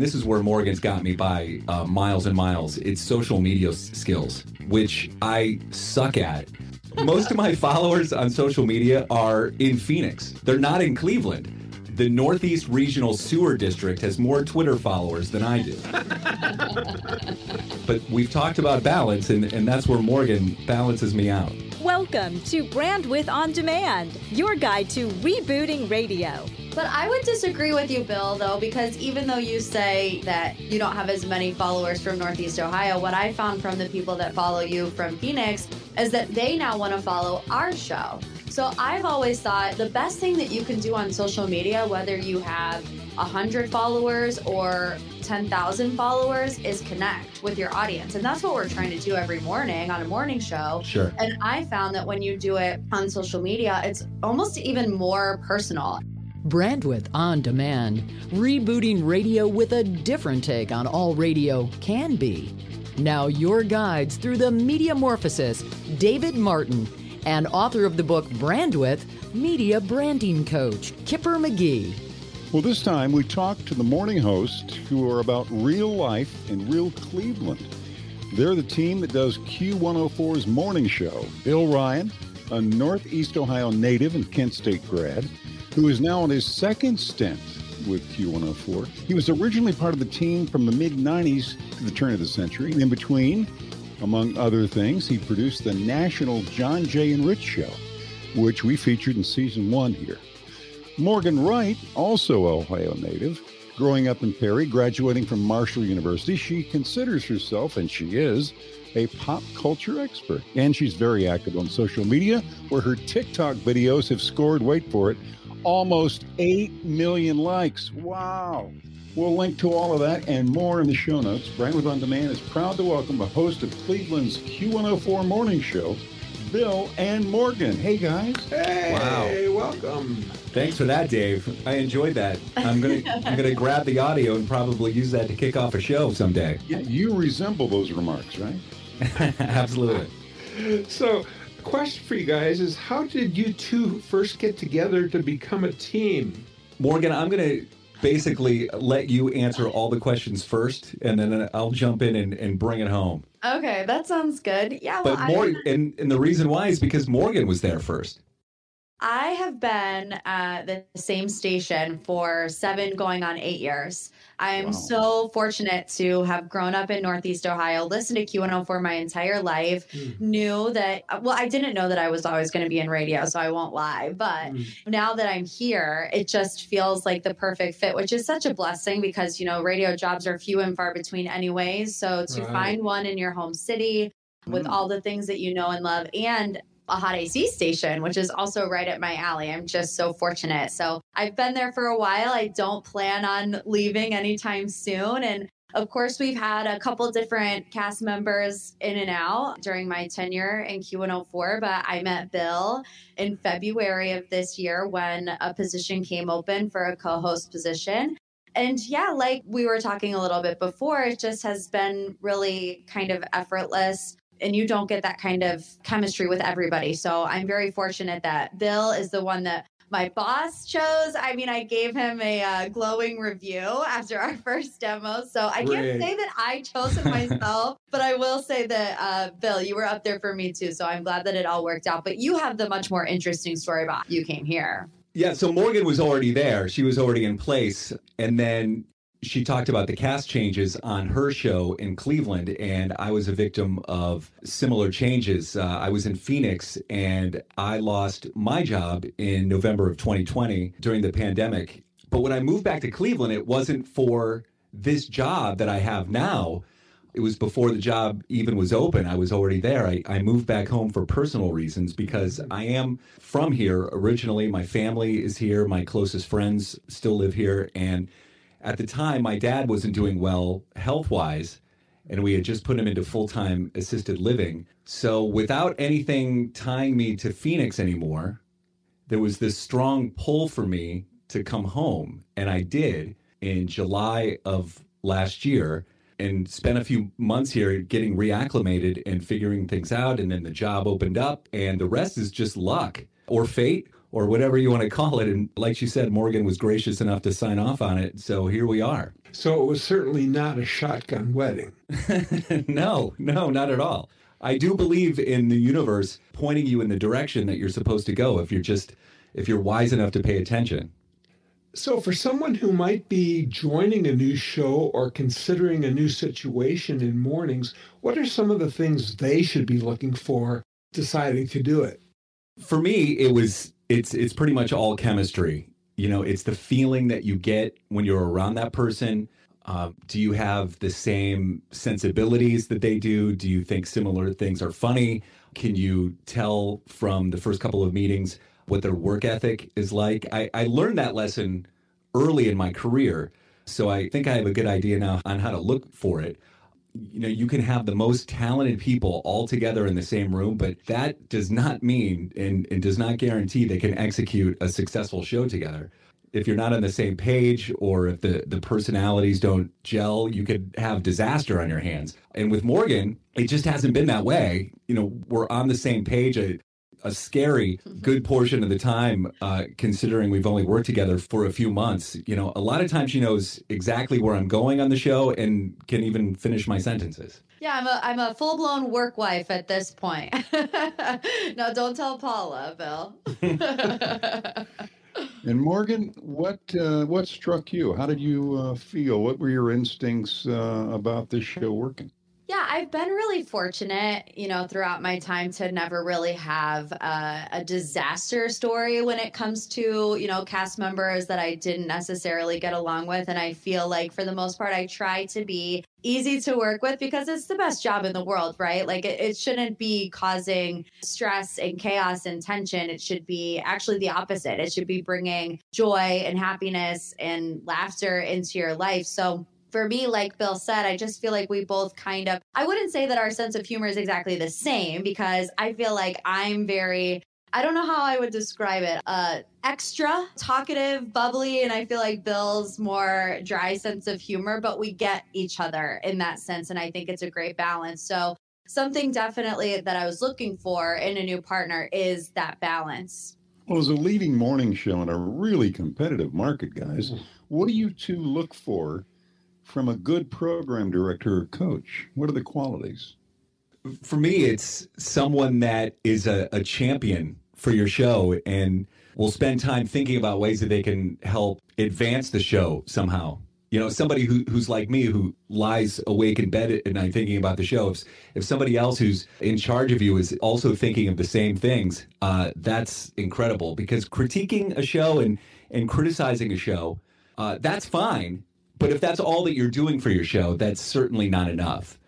This is where Morgan's got me by uh, miles and miles. It's social media skills, which I suck at. Most of my followers on social media are in Phoenix. They're not in Cleveland. The Northeast Regional Sewer District has more Twitter followers than I do. but we've talked about balance, and, and that's where Morgan balances me out. Welcome to Brandwidth On Demand, your guide to rebooting radio. But I would disagree with you, Bill, though, because even though you say that you don't have as many followers from Northeast Ohio, what I found from the people that follow you from Phoenix is that they now want to follow our show. So I've always thought the best thing that you can do on social media, whether you have 100 followers or 10,000 followers, is connect with your audience. And that's what we're trying to do every morning on a morning show. Sure. And I found that when you do it on social media, it's almost even more personal. Brandwidth on demand, rebooting radio with a different take on all radio can be. Now, your guides through the media metamorphosis, David Martin, and author of the book Brandwidth, media branding coach, Kipper McGee. Well, this time we talk to the morning hosts who are about real life in real Cleveland. They're the team that does Q104's morning show. Bill Ryan, a Northeast Ohio native and Kent State grad, who is now on his second stint with Q104. He was originally part of the team from the mid 90s to the turn of the century. In between, among other things, he produced the national John Jay and Rich show, which we featured in season one here. Morgan Wright, also Ohio native, growing up in Perry, graduating from Marshall University, she considers herself, and she is, a pop culture expert. And she's very active on social media, where her TikTok videos have scored, wait for it, almost 8 million likes. Wow. We'll link to all of that and more in the show notes. Brandwidth On Demand is proud to welcome a host of Cleveland's Q104 morning show, Bill and Morgan. Hey, guys. Hey, wow. welcome. Thanks for that, Dave. I enjoyed that. I'm gonna I'm gonna grab the audio and probably use that to kick off a show someday. Yeah, you resemble those remarks, right? Absolutely. So, question for you guys is how did you two first get together to become a team? Morgan, I'm gonna basically let you answer all the questions first, and then I'll jump in and, and bring it home. Okay, that sounds good. Yeah, well, But more, I, and, and the reason why is because Morgan was there first. I have been at the same station for seven, going on eight years. I'm Wow. so fortunate to have grown up in Northeast Ohio, listened to Q104 my entire life, knew that, well, I didn't know that I was always going to be in radio, so I won't lie. But now that I'm here, it just feels like the perfect fit, which is such a blessing because, you know, radio jobs are few and far between, anyways. So to Right. find one in your home city with Mm. all the things that you know and love and a hot AC station, which is also right at my alley. I'm just so fortunate. So I've been there for a while. I don't plan on leaving anytime soon. And of course, we've had a couple different cast members in and out during my tenure in Q104, but I met Bill in February of this year when a position came open for a co host position. And yeah, like we were talking a little bit before, it just has been really kind of effortless. And you don't get that kind of chemistry with everybody. So I'm very fortunate that Bill is the one that my boss chose. I mean, I gave him a uh, glowing review after our first demo. So I Great. can't say that I chose it myself, but I will say that, uh, Bill, you were up there for me too. So I'm glad that it all worked out. But you have the much more interesting story about you came here. Yeah, so Morgan was already there. She was already in place. And then she talked about the cast changes on her show in Cleveland. And I was a victim of similar changes. Uh, I was in Phoenix and I lost my job in November of 2020 during the pandemic. But when I moved back to Cleveland, it wasn't for this job that I have now. It was before the job even was open. I was already there. I, I moved back home for personal reasons because I am from here originally. My family is here. My closest friends still live here. And at the time, my dad wasn't doing well health wise, and we had just put him into full time assisted living. So, without anything tying me to Phoenix anymore, there was this strong pull for me to come home. And I did in July of last year and spent a few months here getting reacclimated and figuring things out. And then the job opened up, and the rest is just luck or fate or whatever you want to call it. And like she said, Morgan was gracious enough to sign off on it. So here we are. So it was certainly not a shotgun wedding. no, no, not at all. I do believe in the universe pointing you in the direction that you're supposed to go if you're just if you're wise enough to pay attention. So, for someone who might be joining a new show or considering a new situation in mornings, what are some of the things they should be looking for deciding to do it? For me, it was it's it's pretty much all chemistry. You know, it's the feeling that you get when you're around that person. Um, do you have the same sensibilities that they do? Do you think similar things are funny? Can you tell from the first couple of meetings what their work ethic is like? I, I learned that lesson early in my career. So I think I have a good idea now on how to look for it you know you can have the most talented people all together in the same room but that does not mean and, and does not guarantee they can execute a successful show together if you're not on the same page or if the, the personalities don't gel, you could have disaster on your hands. And with Morgan, it just hasn't been that way. You know, we're on the same page. A scary good portion of the time, uh, considering we've only worked together for a few months. You know, a lot of times she knows exactly where I'm going on the show and can even finish my sentences. Yeah, I'm a I'm a full blown work wife at this point. no, don't tell Paula, Bill. and Morgan, what uh, what struck you? How did you uh, feel? What were your instincts uh, about this show working? I've been really fortunate, you know, throughout my time to never really have uh, a disaster story when it comes to, you know, cast members that I didn't necessarily get along with. And I feel like for the most part, I try to be easy to work with because it's the best job in the world, right? Like it, it shouldn't be causing stress and chaos and tension. It should be actually the opposite. It should be bringing joy and happiness and laughter into your life. So, for me, like Bill said, I just feel like we both kind of, I wouldn't say that our sense of humor is exactly the same because I feel like I'm very, I don't know how I would describe it, uh, extra talkative, bubbly, and I feel like Bill's more dry sense of humor, but we get each other in that sense. And I think it's a great balance. So, something definitely that I was looking for in a new partner is that balance. Well, as a leading morning show in a really competitive market, guys, what do you two look for from a good program director or coach? What are the qualities? For me, it's someone that is a, a champion for your show and will spend time thinking about ways that they can help advance the show somehow. You know, somebody who, who's like me who lies awake in bed at night thinking about the show. If, if somebody else who's in charge of you is also thinking of the same things, uh, that's incredible because critiquing a show and, and criticizing a show, uh, that's fine but if that's all that you're doing for your show, that's certainly not enough.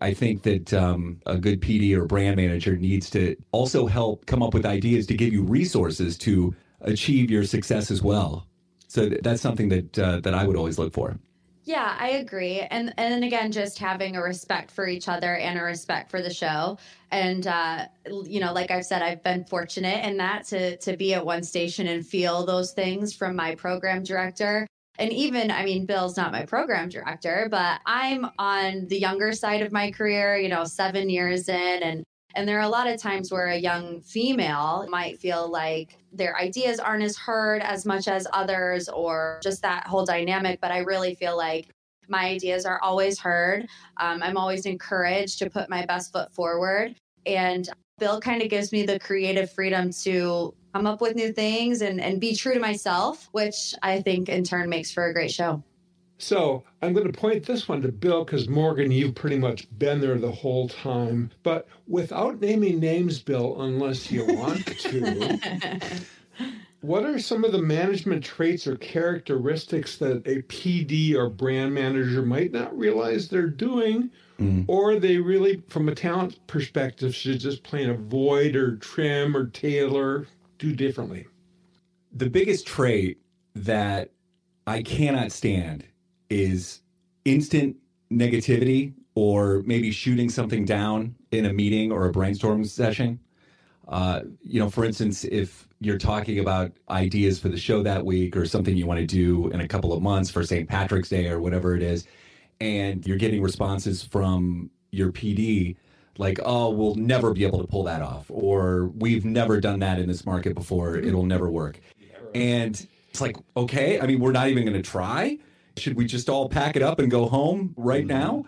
I think that um, a good PD or brand manager needs to also help come up with ideas to give you resources to achieve your success as well. So th- that's something that uh, that I would always look for. Yeah, I agree. And and again, just having a respect for each other and a respect for the show. And uh, you know, like I've said, I've been fortunate in that to to be at one station and feel those things from my program director and even i mean bill's not my program director but i'm on the younger side of my career you know seven years in and and there are a lot of times where a young female might feel like their ideas aren't as heard as much as others or just that whole dynamic but i really feel like my ideas are always heard. Um, i'm always encouraged to put my best foot forward and bill kind of gives me the creative freedom to come up with new things and, and be true to myself, which I think in turn makes for a great show. So I'm going to point this one to Bill because Morgan, you've pretty much been there the whole time. But without naming names, Bill, unless you want to, what are some of the management traits or characteristics that a PD or brand manager might not realize they're doing? Mm. Or they really, from a talent perspective, should just plain avoid or trim or tailor do differently? The biggest trait that I cannot stand is instant negativity or maybe shooting something down in a meeting or a brainstorm session. Uh, you know, for instance, if you're talking about ideas for the show that week or something you want to do in a couple of months for St. Patrick's Day or whatever it is, and you're getting responses from your PD like, oh, we'll never be able to pull that off, or we've never done that in this market before. Mm-hmm. It'll never work. And it's like, okay, I mean, we're not even going to try. Should we just all pack it up and go home right mm-hmm. now?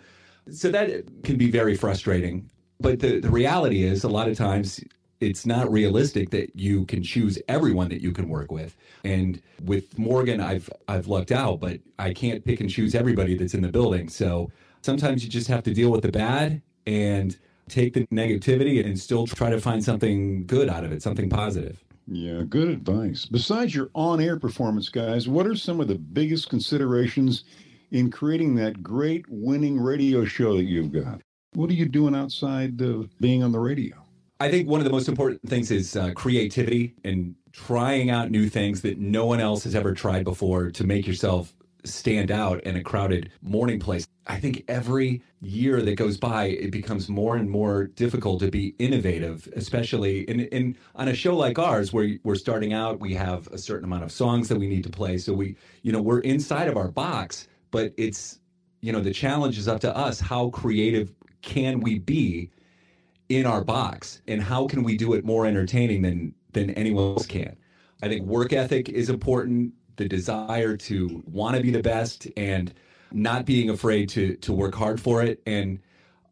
So that can be very frustrating. But the, the reality is, a lot of times, it's not realistic that you can choose everyone that you can work with. And with Morgan, I've I've lucked out, but I can't pick and choose everybody that's in the building. So sometimes you just have to deal with the bad and take the negativity and still try to find something good out of it, something positive. Yeah, good advice. Besides your on air performance, guys, what are some of the biggest considerations in creating that great winning radio show that you've got? What are you doing outside of being on the radio? I think one of the most important things is uh, creativity and trying out new things that no one else has ever tried before to make yourself stand out in a crowded morning place. I think every year that goes by, it becomes more and more difficult to be innovative, especially in, in on a show like ours where we're starting out. We have a certain amount of songs that we need to play, so we, you know, we're inside of our box. But it's, you know, the challenge is up to us. How creative can we be in our box, and how can we do it more entertaining than than anyone else can? I think work ethic is important. The desire to want to be the best and not being afraid to to work hard for it and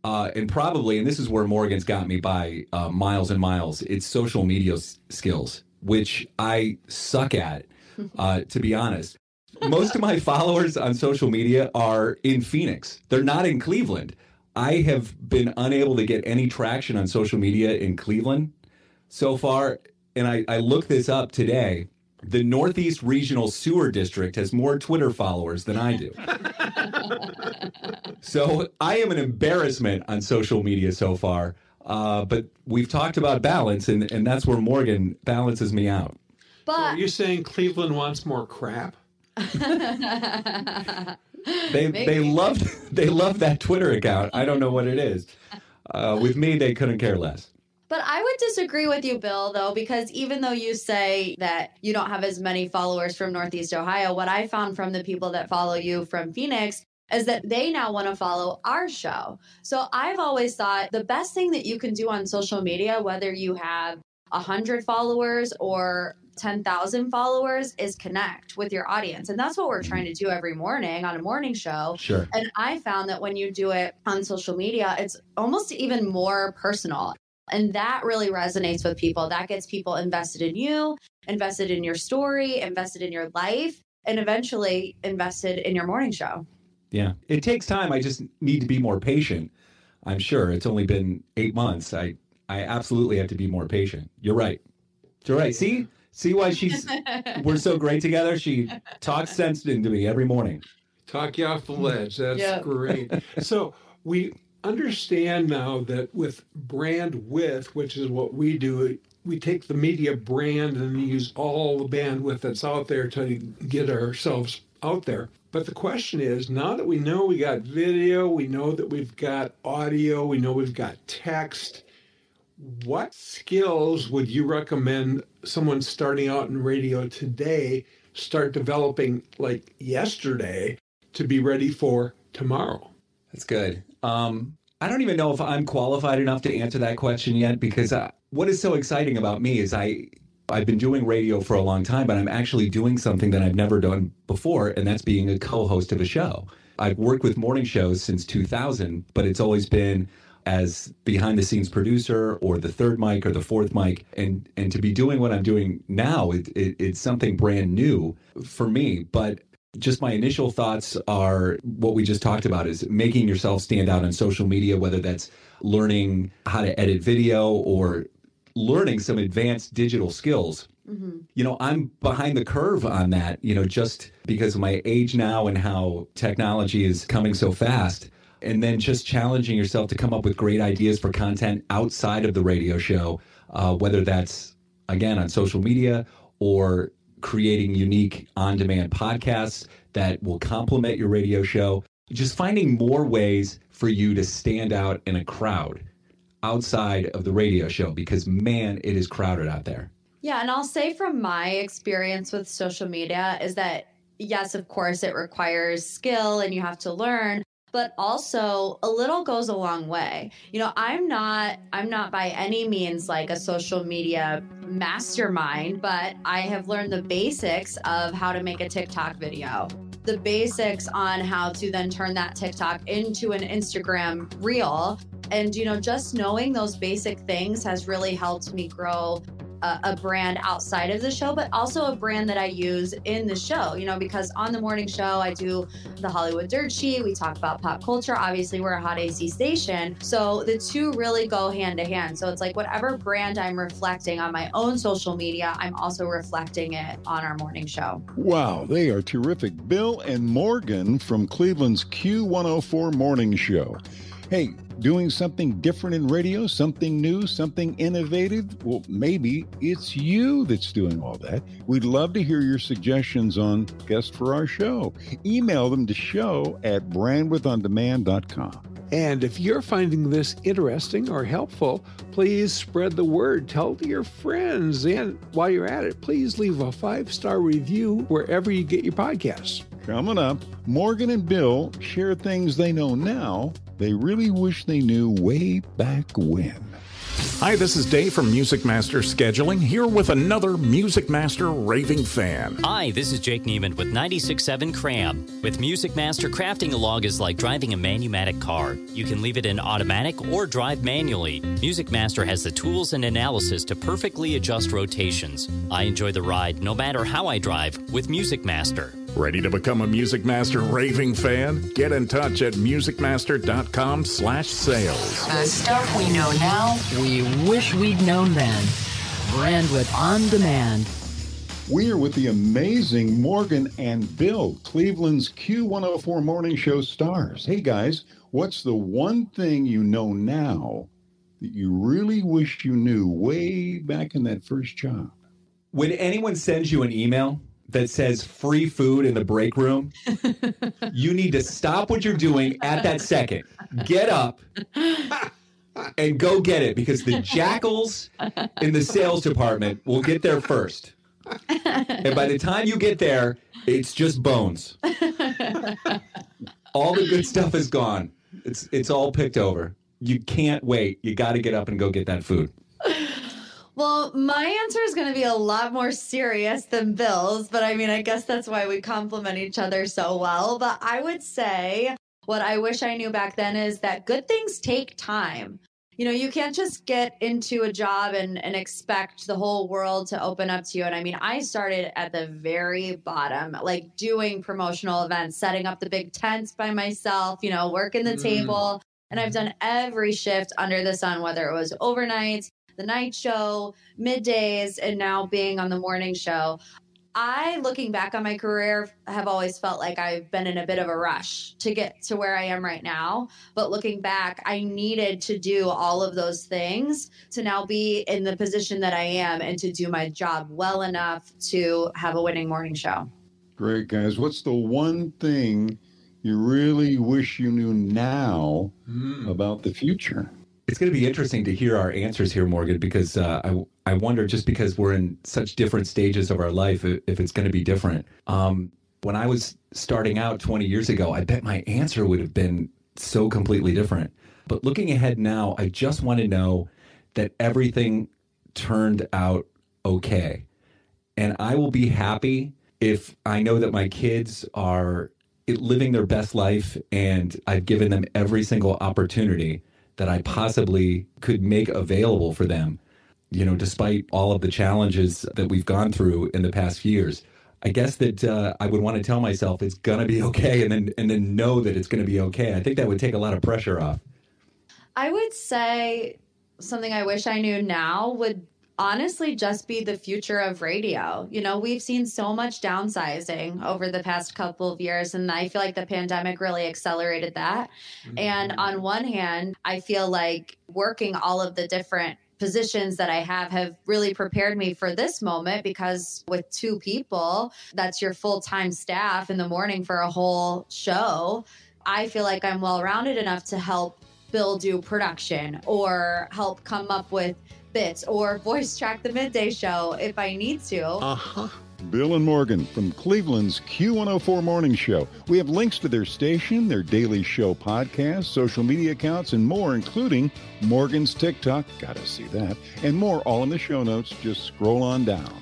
uh, and probably and this is where Morgan's got me by uh, miles and miles. It's social media s- skills, which I suck at, uh, to be honest. Most of my followers on social media are in Phoenix. They're not in Cleveland. I have been unable to get any traction on social media in Cleveland so far. And I, I looked this up today. The Northeast Regional Sewer District has more Twitter followers than I do. so I am an embarrassment on social media so far. Uh, but we've talked about balance, and, and that's where Morgan balances me out. So are But you saying Cleveland wants more crap? They Maybe. they love they love that Twitter account. I don't know what it is. Uh, with me, they couldn't care less. But I would disagree with you, Bill, though, because even though you say that you don't have as many followers from Northeast Ohio, what I found from the people that follow you from Phoenix is that they now want to follow our show. So I've always thought the best thing that you can do on social media, whether you have 100 followers or 10,000 followers, is connect with your audience. And that's what we're trying to do every morning on a morning show. Sure. And I found that when you do it on social media, it's almost even more personal. And that really resonates with people. That gets people invested in you, invested in your story, invested in your life, and eventually invested in your morning show. Yeah. It takes time. I just need to be more patient. I'm sure it's only been eight months. I I absolutely have to be more patient. You're right. You're right. See? See why she's we're so great together? She talks sense into me every morning. Talk you off the ledge. That's Yeah. great. So we understand now that with brand width, which is what we do, we take the media brand and use all the bandwidth that's out there to get ourselves out there. But the question is now that we know we got video, we know that we've got audio, we know we've got text, what skills would you recommend someone starting out in radio today start developing like yesterday to be ready for tomorrow? That's good. Um, I don't even know if I'm qualified enough to answer that question yet because uh, what is so exciting about me is I I've been doing radio for a long time, but I'm actually doing something that I've never done before, and that's being a co-host of a show. I've worked with morning shows since 2000, but it's always been as behind the scenes producer or the third mic or the fourth mic and and to be doing what I'm doing now it, it, it's something brand new for me but just my initial thoughts are what we just talked about is making yourself stand out on social media whether that's learning how to edit video or learning some advanced digital skills. You know i'm behind the curve on that you know just because of my age now and how technology is coming so fast. And then just challenging yourself to come up with great ideas for content outside of the radio show uh, whether that's again on social media or creating unique on-demand podcasts that will complement your radio show just finding more ways for you to stand out in a crowd outside of the radio show because man it is crowded out there Yeah, and I'll say from my experience with social media is that yes, of course, it requires skill and you have to learn. But also a little goes a long way. You know, I'm not I'm not by any means like a social media mastermind, but I have learned the basics of how to make a TikTok video. The basics on how to then turn that TikTok into an Instagram reel. And you know, just knowing those basic things has really helped me grow a, a, brand outside of the show, but also a brand that I use in the show, you know, because on the morning show, I do the Hollywood Dirt Sheet. We talk about pop culture. Obviously, we're a hot AC station. So the two really go hand to hand. So it's like whatever brand I'm reflecting on my own social media, I'm also reflecting it on our morning show. Wow, they are terrific. Bill and Morgan from Cleveland's Q104 Morning Show. Hey, doing something different in radio, something new, something innovative? Well, maybe it's you that's doing all that. We'd love to hear your suggestions on guests for our show. Email them to show at brandwidthondemand.com. And if you're finding this interesting or helpful, please spread the word. Tell your friends. And while you're at it, please leave a five star review wherever you get your podcasts. Coming up, Morgan and Bill share things they know now they really wish they knew way back when. Hi, this is Dave from Music Master Scheduling, here with another Music Master raving fan. Hi, this is Jake Neiman with 96.7 Cram. With Music Master, crafting a log is like driving a manumatic car. You can leave it in automatic or drive manually. Music Master has the tools and analysis to perfectly adjust rotations. I enjoy the ride no matter how I drive with Music Master. Ready to become a Music Master raving fan? Get in touch at musicmaster.com slash sales. The stuff we know now, we wish we'd known then. Brandwidth On Demand. We are with the amazing Morgan and Bill, Cleveland's Q104 Morning Show stars. Hey guys, what's the one thing you know now that you really wish you knew way back in that first job? When anyone sends you an email that says free food in the break room, you need to stop what you're doing at that second. Get up and go get it because the jackals in the sales department will get there first. And by the time you get there, it's just bones. All the good stuff is gone. It's it's all picked over. You can't wait. You got to get up and go get that food. Well, my answer is going to be a lot more serious than Bill's, but I mean, I guess that's why we complement each other so well. But I would say what I wish I knew back then is that good things take time. You know, you can't just get into a job and, and expect the whole world to open up to you. And I mean, I started at the very bottom, like doing promotional events, setting up the big tents by myself, you know, working the mm. table. And I've done every shift under the sun, whether it was overnights, the night show, middays, and now being on the morning show. I, looking back on my career, have always felt like I've been in a bit of a rush to get to where I am right now. But looking back, I needed to do all of those things to now be in the position that I am and to do my job well enough to have a winning morning show. Great, guys. What's the one thing you really wish you knew now mm. about the future? It's going to be interesting to hear our answers here, Morgan, because uh, I I wonder just because we're in such different stages of our life if it's going to be different. Um, when I was starting out 20 years ago, I bet my answer would have been so completely different. But looking ahead now, I just want to know that everything turned out okay. And I will be happy if I know that my kids are living their best life and I've given them every single opportunity that I possibly could make available for them, you know, despite all of the challenges that we've gone through in the past years. I guess that uh, I would want to tell myself it's gonna be okay, and then and then know that it's gonna be okay. I think that would take a lot of pressure off. I would say something I wish I knew now would honestly just be the future of radio. You know, we've seen so much downsizing over the past couple of years, and I feel like the pandemic really accelerated that. Mm-hmm. And on one hand, I feel like working all of the different positions that I have have really prepared me for this moment because with two people, that's your full time staff in the morning for a whole show. I feel like I'm well rounded enough to help Bill do production or help come up with bits or voice track the midday show if I need to. Uh huh. Bill and Morgan from Cleveland's Q104 Morning Show. We have links to their station, their daily show podcast, social media accounts, and more, including Morgan's TikTok. Gotta see that. And more, all in the show notes. Just scroll on down.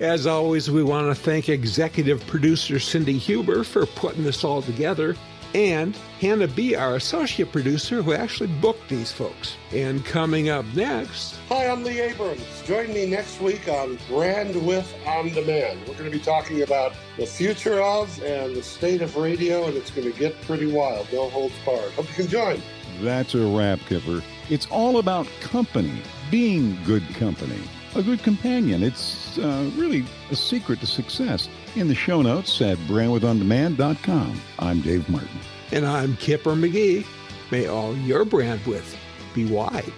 As always, we want to thank executive producer Cindy Huber for putting this all together and Hannah B., our associate producer, who actually booked these folks. And coming up next. Hi, I'm Lee Abrams. Join me next week on Brandwidth On Demand. We're going to be talking about the future of and the state of radio, and it's going to get pretty wild. No holds barred. Hope you can join. That's a wrap, Kipper. It's all about company, being good company, a good companion. It's uh, really a secret to success. In the show notes at brandwidthondemand.com. I'm Dave Martin. And I'm Kipper McGee. May all your brand width be wide.